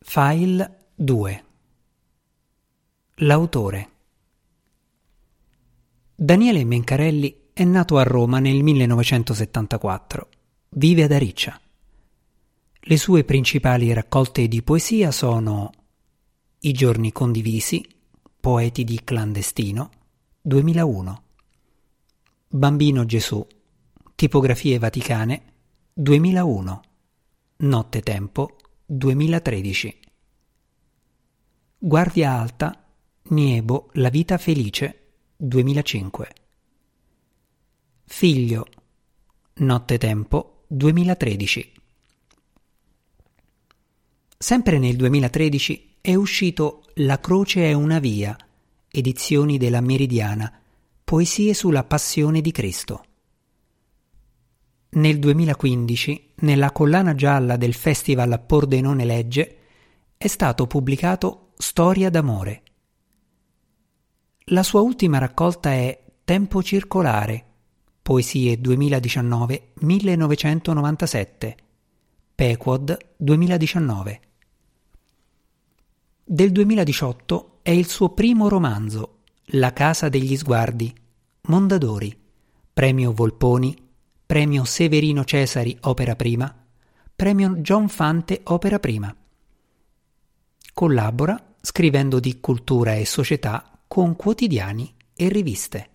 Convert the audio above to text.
File 2 L'autore Daniele Mencarelli è nato a Roma nel 1974. Vive ad Ariccia. Le sue principali raccolte di poesia sono I giorni condivisi, Poeti di clandestino, 2001. Bambino Gesù, Tipografie Vaticane, 2001. Notte Tempo, 2013. Guardia Alta, Niebo, La vita felice, 2005. Figlio, Notte Tempo, 2013. Sempre nel 2013 è uscito La croce è una via, edizioni della Meridiana, poesie sulla passione di Cristo. Nel 2015, nella collana gialla del Festival Pordenone Legge, è stato pubblicato Storia d'amore. La sua ultima raccolta è Tempo circolare, Poesie 2019-1997, Pequod 2019. Del 2018 è il suo primo romanzo, La casa degli sguardi, Mondadori, Premio Volponi Premio Severino Cesari Opera Prima, Premio John Fante Opera Prima. Collabora scrivendo di cultura e società con quotidiani e riviste.